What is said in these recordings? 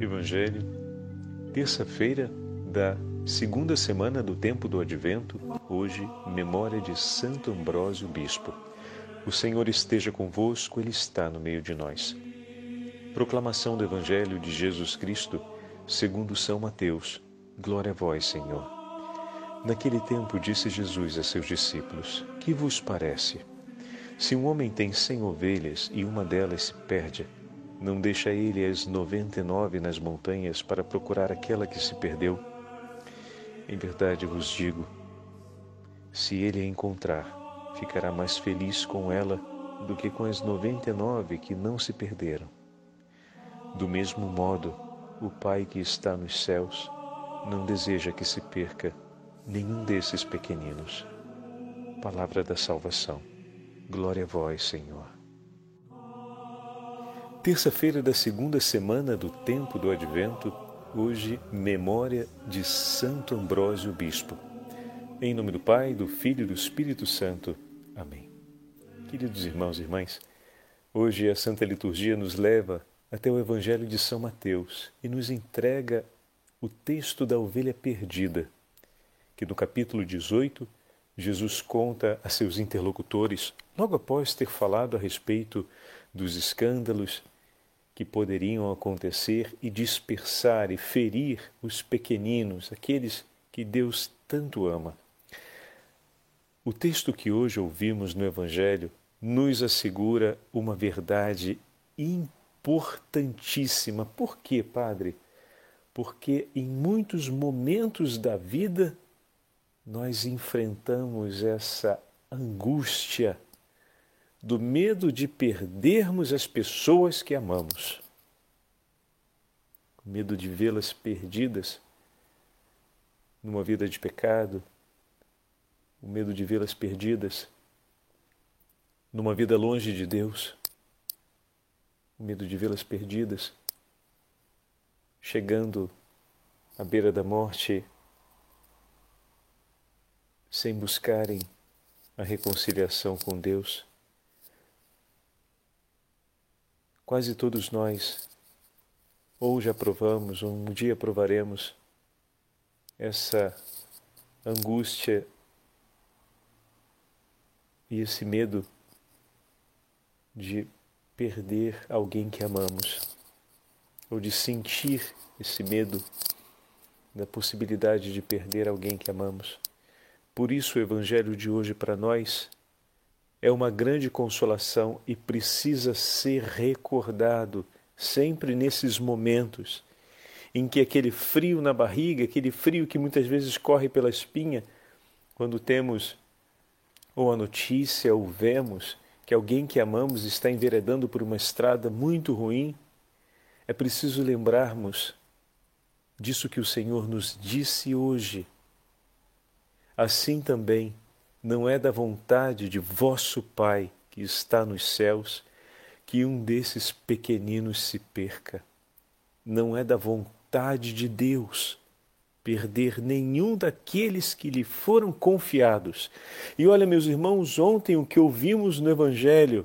Evangelho, terça-feira da segunda semana do tempo do Advento, hoje, memória de Santo Ambrósio Bispo. O Senhor esteja convosco, Ele está no meio de nós. Proclamação do Evangelho de Jesus Cristo, segundo São Mateus. Glória a vós, Senhor. Naquele tempo disse Jesus a seus discípulos: Que vos parece? Se um homem tem cem ovelhas e uma delas se perde, não deixa ele as noventa e nove nas montanhas para procurar aquela que se perdeu? Em verdade vos digo: se ele a encontrar, ficará mais feliz com ela do que com as noventa e nove que não se perderam. Do mesmo modo, o Pai que está nos céus não deseja que se perca nenhum desses pequeninos. Palavra da salvação. Glória a vós, Senhor. Terça-feira da segunda semana do tempo do Advento, hoje, memória de Santo Ambrósio Bispo. Em nome do Pai, do Filho e do Espírito Santo. Amém. Queridos irmãos e irmãs, hoje a Santa Liturgia nos leva até o Evangelho de São Mateus e nos entrega o texto da ovelha perdida, que no capítulo 18 Jesus conta a seus interlocutores, logo após ter falado a respeito dos escândalos que poderiam acontecer e dispersar e ferir os pequeninos, aqueles que Deus tanto ama. O texto que hoje ouvimos no Evangelho nos assegura uma verdade importantíssima. Por quê, Padre? Porque em muitos momentos da vida nós enfrentamos essa angústia do medo de perdermos as pessoas que amamos, o medo de vê-las perdidas numa vida de pecado, o medo de vê-las perdidas numa vida longe de Deus, o medo de vê-las perdidas chegando à beira da morte sem buscarem a reconciliação com Deus. Quase todos nós, ou já provamos, ou um dia provaremos, essa angústia e esse medo de perder alguém que amamos, ou de sentir esse medo da possibilidade de perder alguém que amamos. Por isso, o Evangelho de hoje para nós é uma grande consolação e precisa ser recordado sempre nesses momentos em que aquele frio na barriga, aquele frio que muitas vezes corre pela espinha, quando temos ou a notícia ou vemos que alguém que amamos está enveredando por uma estrada muito ruim, é preciso lembrarmos disso que o Senhor nos disse hoje. Assim também não é da vontade de vosso Pai que está nos céus que um desses pequeninos se perca. Não é da vontade de Deus perder nenhum daqueles que lhe foram confiados. E olha, meus irmãos, ontem o que ouvimos no Evangelho,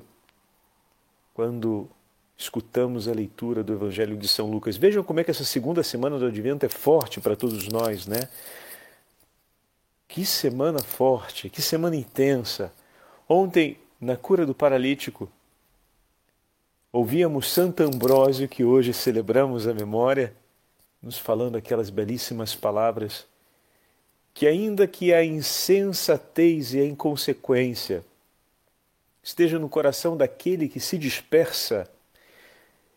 quando escutamos a leitura do Evangelho de São Lucas. Vejam como é que essa segunda semana do Advento é forte para todos nós, né? Que semana forte, que semana intensa. Ontem, na cura do paralítico, ouvíamos Santo Ambrósio, que hoje celebramos a memória, nos falando aquelas belíssimas palavras que, ainda que a insensatez e a inconsequência esteja no coração daquele que se dispersa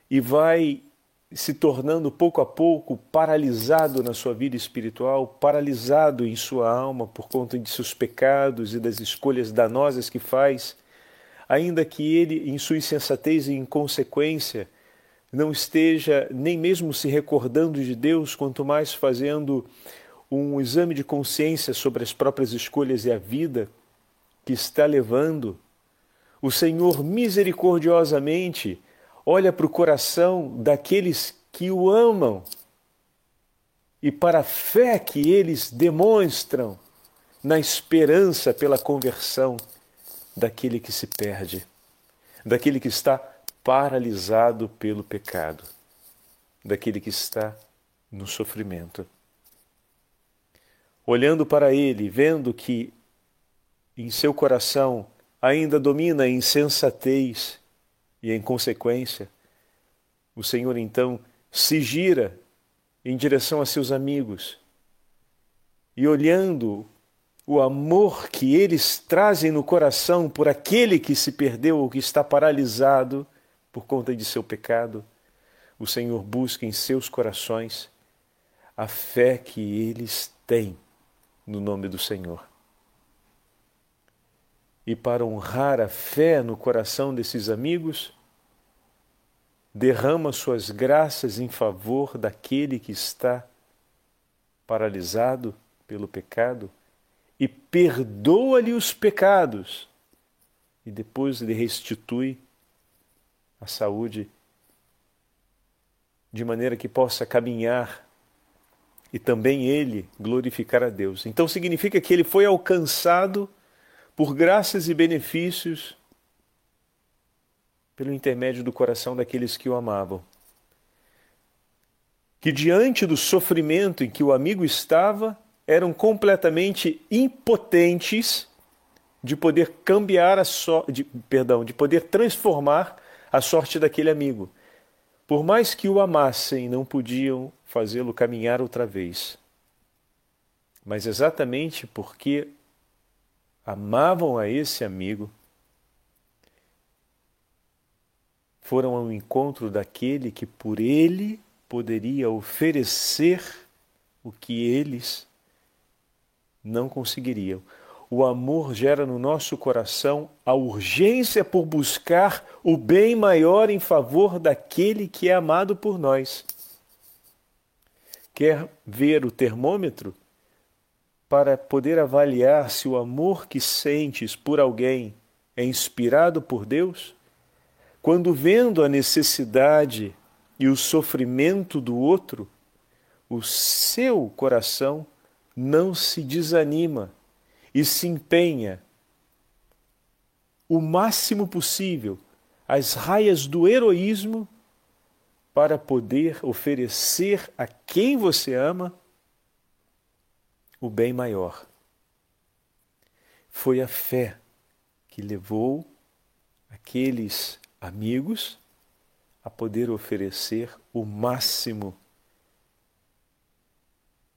e vai se tornando pouco a pouco paralisado na sua vida espiritual, paralisado em sua alma por conta de seus pecados e das escolhas danosas que faz, ainda que ele, em sua insensatez e inconsequência, não esteja nem mesmo se recordando de Deus, quanto mais fazendo um exame de consciência sobre as próprias escolhas e a vida que está levando, o Senhor misericordiosamente olha para o coração daqueles que o amam e para a fé que eles demonstram na esperança pela conversão daquele que se perde, daquele que está paralisado pelo pecado. daquele que está no sofrimento. Olhando para ele, vendo que em seu coração ainda domina a insensatez e a inconsequência, o Senhor então se gira em direção a seus amigos e olhando o amor que eles trazem no coração por aquele que se perdeu ou que está paralisado por conta de seu pecado, o Senhor busca em seus corações a fé que eles têm no nome do Senhor. E para honrar a fé no coração desses amigos, derrama suas graças em favor daquele que está paralisado pelo pecado e perdoa-lhe os pecados e depois lhe restitui a saúde de maneira que possa caminhar e também ele glorificar a Deus. Então significa que ele foi alcançado por graças e benefícios pelo intermédio do coração daqueles que o amavam. Que diante do sofrimento em que o amigo estava, eram completamente impotentes de poder cambiar a sorte, perdão, de poder transformar a sorte daquele amigo. Por mais que o amassem, não podiam fazê-lo caminhar outra vez. Mas exatamente porque amavam a esse amigo, foram ao encontro daquele que por ele poderia oferecer o que eles não conseguiriam. O amor gera no nosso coração a urgência por buscar o bem maior em favor daquele que é amado por nós. Quer ver o termômetro? Para poder avaliar se o amor que sentes por alguém é inspirado por Deus? Quando vendo a necessidade e o sofrimento do outro, o seu coração não se desanima e se empenha o máximo possível as raias do heroísmo para poder oferecer a quem você ama o bem maior. Foi a fé que levou aqueles amigos a poder oferecer o máximo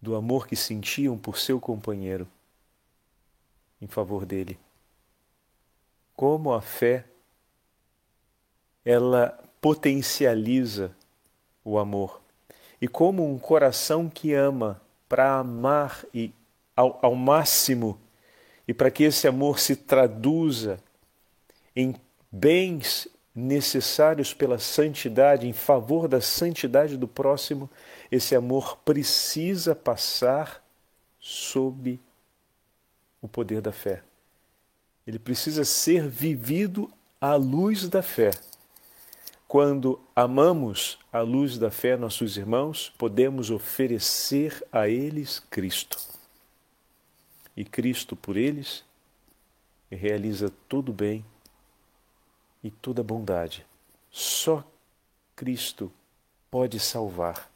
do amor que sentiam por seu companheiro em favor dele. Como a fé ela potencializa o amor e como um coração que ama para amar e ao, ao máximo e para que esse amor se traduza em bens necessários pela santidade, em favor da santidade do próximo, esse amor precisa passar sob o poder da fé. Ele precisa ser vivido à luz da fé. Quando amamos a luz da fé nossos irmãos, podemos oferecer a eles Cristo. E Cristo, por eles, realiza todo o bem e toda bondade. Só Cristo pode salvar.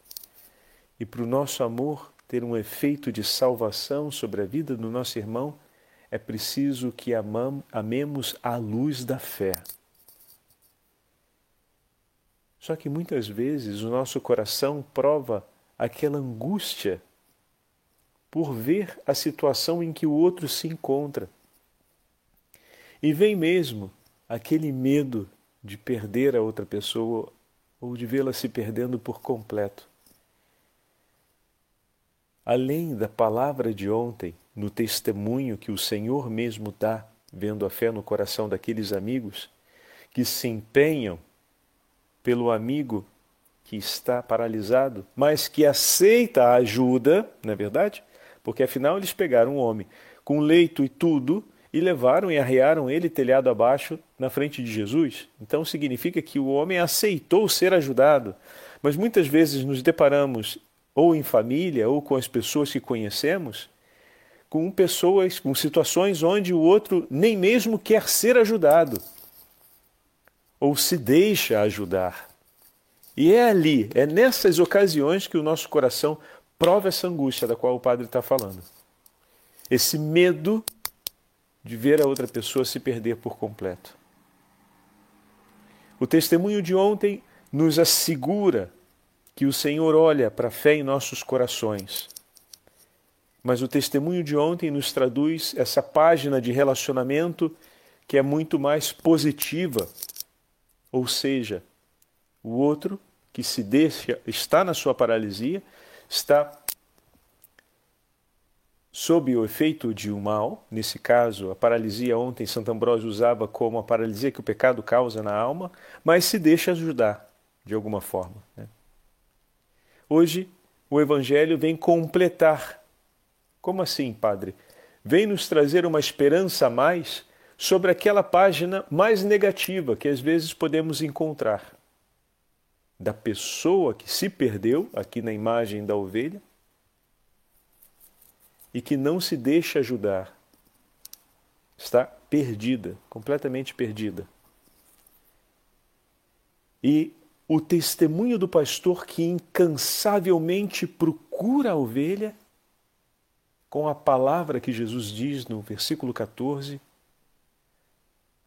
E para o nosso amor ter um efeito de salvação sobre a vida do nosso irmão, é preciso que amemos a luz da fé. Só que muitas vezes o nosso coração prova aquela angústia por ver a situação em que o outro se encontra. E vem mesmo aquele medo de perder a outra pessoa ou de vê-la se perdendo por completo. Além da palavra de ontem, no testemunho que o Senhor mesmo dá, vendo a fé no coração daqueles amigos que se empenham pelo amigo que está paralisado, mas que aceita a ajuda, não é verdade? Porque afinal eles pegaram um homem com leito e tudo e levaram e arrearam ele telhado abaixo na frente de Jesus. Então significa que o homem aceitou ser ajudado. Mas muitas vezes nos deparamos ou em família, ou com as pessoas que conhecemos, com pessoas, com situações onde o outro nem mesmo quer ser ajudado, ou se deixa ajudar. E é ali, é nessas ocasiões que o nosso coração prova essa angústia da qual o padre está falando. Esse medo de ver a outra pessoa se perder por completo. O testemunho de ontem nos assegura que o Senhor olha para a fé em nossos corações. Mas o testemunho de ontem nos traduz essa página de relacionamento que é muito mais positiva. Ou seja, o outro que se deixa, está na sua paralisia, está sob o efeito de um mal, nesse caso, a paralisia ontem Santo Ambrósio usava como a paralisia que o pecado causa na alma, mas se deixa ajudar de alguma forma. Né? Hoje, o Evangelho vem completar. Como assim, Padre? Vem nos trazer uma esperança a mais sobre aquela página mais negativa que às vezes podemos encontrar da pessoa que se perdeu, aqui na imagem da ovelha, e que não se deixa ajudar. Está perdida, completamente perdida. E o testemunho do pastor que incansavelmente procura a ovelha, com a palavra que Jesus diz no versículo 14: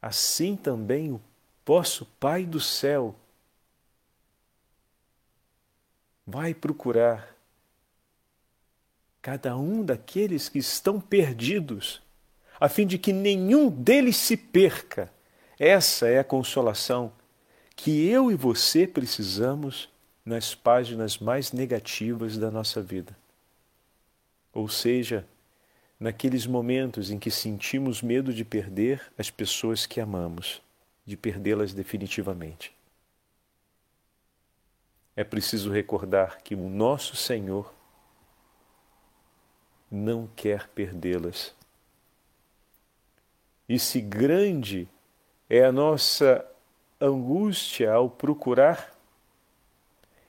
Assim também o vosso Pai do céu vai procurar cada um daqueles que estão perdidos, a fim de que nenhum deles se perca. Essa é a consolação que eu e você precisamos nas páginas mais negativas da nossa vida. Ou seja, naqueles momentos em que sentimos medo de perder as pessoas que amamos, de perdê-las definitivamente é preciso recordar que o nosso Senhor não quer perdê-las. E se grande é a nossa angústia ao procurar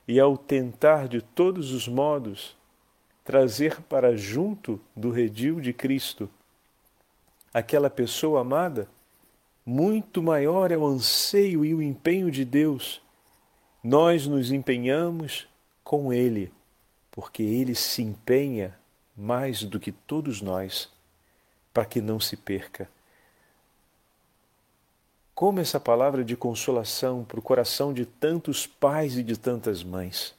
e ao tentar de todos os modos trazer para junto do redil de Cristo aquela pessoa amada, muito maior é o anseio e o empenho de Deus nós nos empenhamos com Ele, porque Ele se empenha mais do que todos nós para que não se perca. Como essa palavra de consolação para o coração de tantos pais e de tantas mães.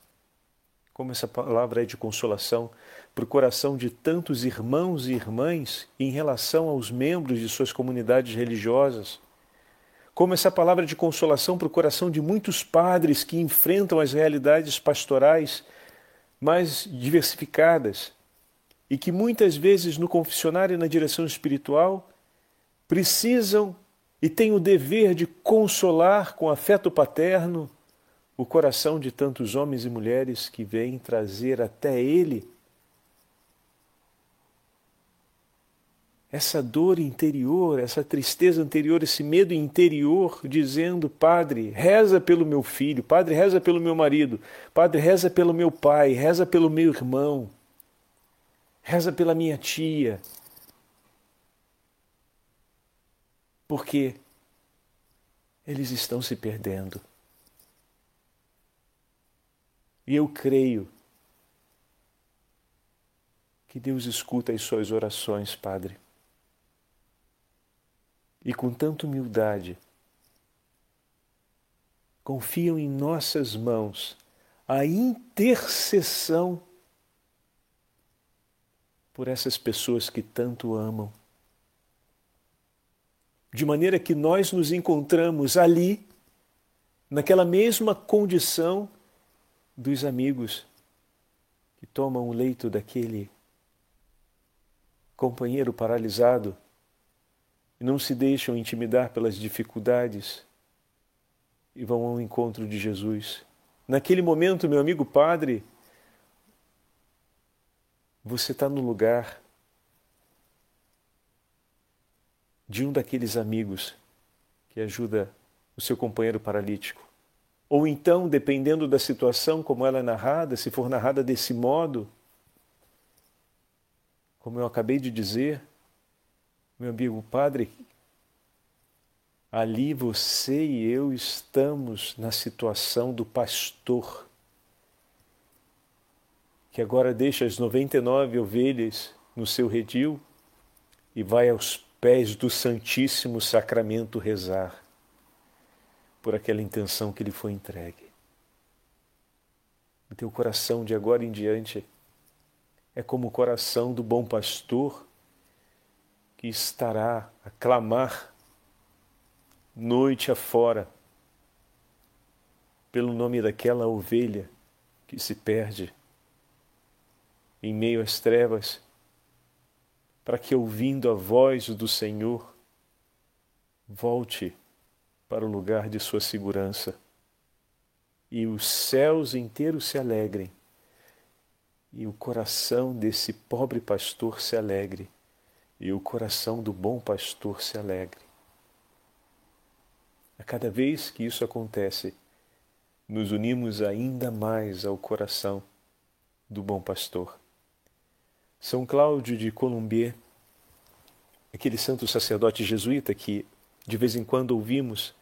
Como essa palavra é de consolação para o coração de tantos irmãos e irmãs em relação aos membros de suas comunidades religiosas. Como essa palavra de consolação para o coração de muitos padres que enfrentam as realidades pastorais mais diversificadas e que muitas vezes no confessionário e na direção espiritual precisam e têm o dever de consolar com afeto paterno o coração de tantos homens e mulheres que vêm trazer até ele essa dor interior, essa tristeza anterior, esse medo interior, dizendo: Padre, reza pelo meu filho, Padre, reza pelo meu marido, Padre, reza pelo meu pai, reza pelo meu irmão, reza pela minha tia. Porque eles estão se perdendo. E eu creio que Deus escuta as suas orações, Padre e com tanta humildade confiam em nossas mãos a intercessão por essas pessoas que tanto amam. De maneira que nós nos encontramos ali, naquela mesma condição dos amigos que tomam o leito daquele companheiro paralisado e não se deixam intimidar pelas dificuldades e vão ao encontro de Jesus. Naquele momento, meu amigo padre, você está no lugar de um daqueles amigos que ajuda o seu companheiro paralítico. Ou então, dependendo da situação como ela é narrada, se for narrada desse modo, como eu acabei de dizer, meu amigo padre, Ali você e eu estamos na situação do pastor, que agora deixa as 99 ovelhas no seu redil e vai aos pés do Santíssimo Sacramento rezar por aquela intenção que lhe foi entregue. O teu coração de agora em diante é como o coração do bom pastor que estará a clamar noite afora, pelo nome daquela ovelha que se perde em meio às trevas, para que, ouvindo a voz do Senhor, volte para o lugar de sua segurança e os céus inteiros se alegrem e o coração desse pobre pastor se alegre e o coração do bom pastor se alegre. A cada vez que isso acontece, nos unimos ainda mais ao coração do bom pastor. São Cláudio de Colombier, aquele santo sacerdote jesuíta que de vez em quando ouvimos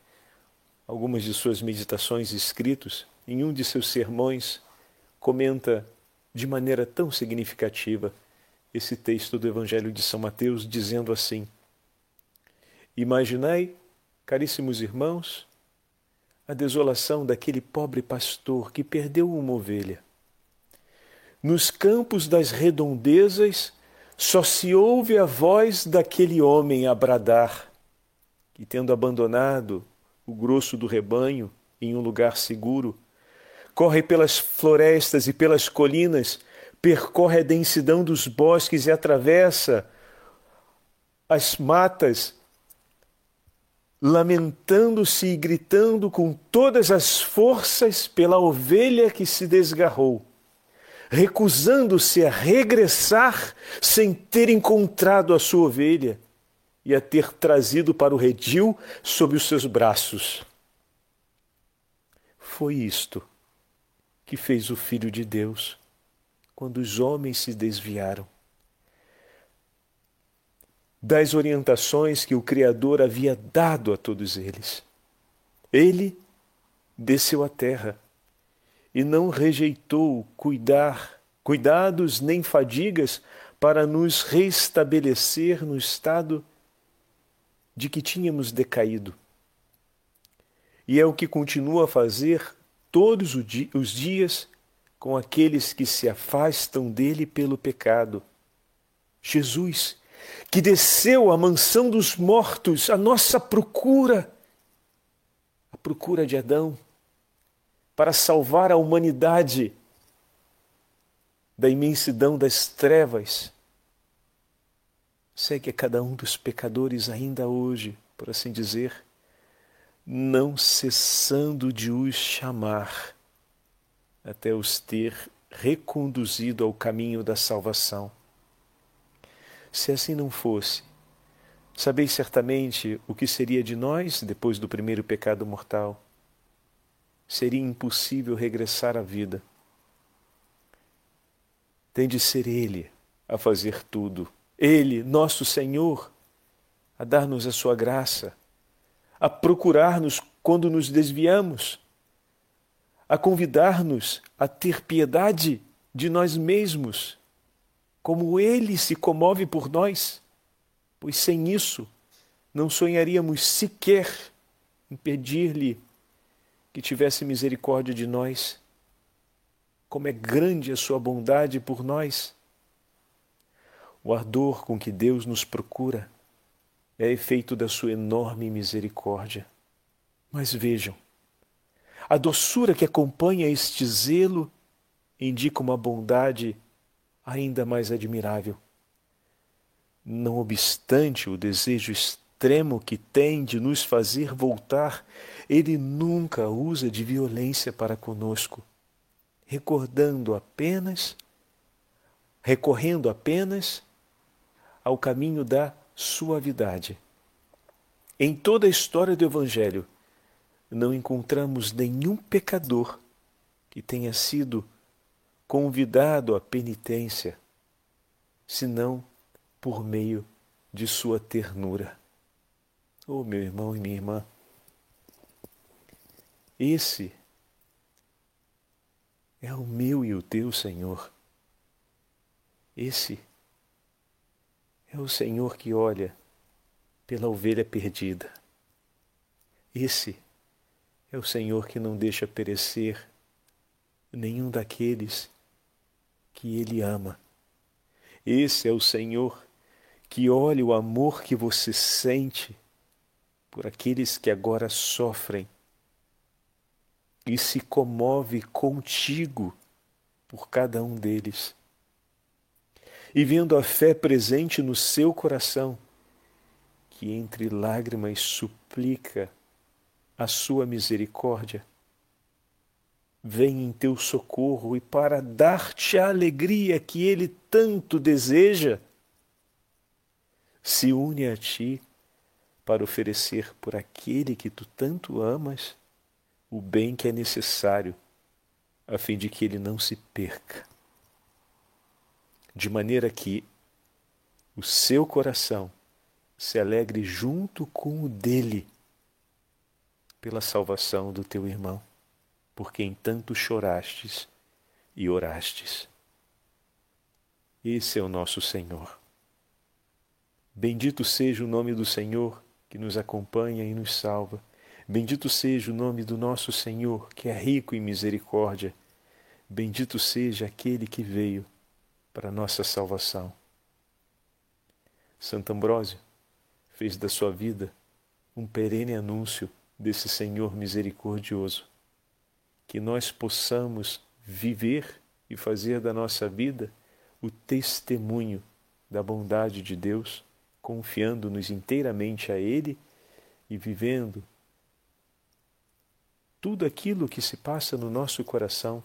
algumas de suas meditações escritos, em um de seus sermões, comenta de maneira tão significativa esse texto do Evangelho de São Mateus, dizendo assim: Imaginai Caríssimos irmãos, a desolação daquele pobre pastor que perdeu uma ovelha. Nos campos das redondezas só se ouve a voz daquele homem a bradar, que, tendo abandonado o grosso do rebanho em um lugar seguro, corre pelas florestas e pelas colinas, percorre a densidão dos bosques e atravessa as matas lamentando-se e gritando com todas as forças pela ovelha que se desgarrou, recusando-se a regressar sem ter encontrado a sua ovelha e a ter trazido para o redil sob os seus braços. Foi isto que fez o Filho de Deus quando os homens se desviaram das orientações que o Criador havia dado a todos eles. Ele desceu à terra e não rejeitou cuidar, cuidados nem fadigas para nos restabelecer no estado de que tínhamos decaído. E é o que continua a fazer todos os dias com aqueles que se afastam dele pelo pecado. Jesus que desceu à mansão dos mortos, a nossa procura, a procura de Adão, para salvar a humanidade da imensidão das trevas. Segue a cada um dos pecadores ainda hoje, por assim dizer, não cessando de os chamar até os ter reconduzido ao caminho da salvação. Se assim não fosse, sabeis certamente o que seria de nós depois do primeiro pecado mortal. Seria impossível regressar à vida. Tem de ser Ele a fazer tudo. Ele, nosso Senhor, a dar-nos a sua graça, a procurar-nos quando nos desviamos, a convidar-nos a ter piedade de nós mesmos como ele se comove por nós, pois sem isso não sonharíamos sequer em pedir-lhe que tivesse misericórdia de nós. Como é grande a sua bondade por nós. O ardor com que Deus nos procura é efeito da sua enorme misericórdia. Mas vejam, a doçura que acompanha este zelo indica uma bondade ainda mais admirável. Não obstante o desejo extremo que tem de nos fazer voltar, ele nunca usa de violência para conosco, recordando apenas, recorrendo apenas ao caminho da suavidade. Em toda a história do Evangelho, não encontramos nenhum pecador que tenha sido convidado à penitência, senão por meio de sua ternura. Oh, meu irmão e minha irmã, esse é o meu e o teu Senhor. Esse é o Senhor que olha pela ovelha perdida. Esse é o Senhor que não deixa perecer nenhum daqueles que Ele ama. Esse é o Senhor que olha o amor que você sente por aqueles que agora sofrem e se comove contigo por cada um deles. E vendo a fé presente no seu coração, que entre lágrimas suplica a sua misericórdia, vem em teu socorro e para dar-te a alegria que ele tanto deseja, se une a ti para oferecer por aquele que tu tanto amas o bem que é necessário, a fim de que ele não se perca. De maneira que o seu coração se alegre junto com o dele pela salvação do teu irmão, por quem tanto chorastes e orastes. Esse é o nosso Senhor. Bendito seja o nome do Senhor que nos acompanha e nos salva. Bendito seja o nome do nosso Senhor, que é rico em misericórdia. Bendito seja aquele que veio para nossa salvação. Santo Ambrósio fez da sua vida um perene anúncio desse Senhor misericordioso. Que nós possamos viver e fazer da nossa vida o testemunho da bondade de Deus, confiando-nos inteiramente a Ele e vivendo tudo aquilo que se passa no nosso coração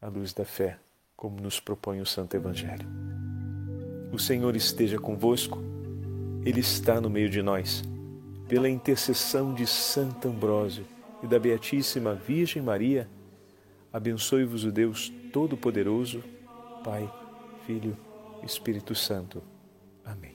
à luz da fé, como nos propõe o Santo Evangelho. O Senhor esteja convosco, Ele está no meio de nós. Pela intercessão de Santo Ambrósio e da Beatíssima Virgem Maria, abençoe-vos o Deus Todo-Poderoso, Pai, Filho, Espírito Santo. Amém.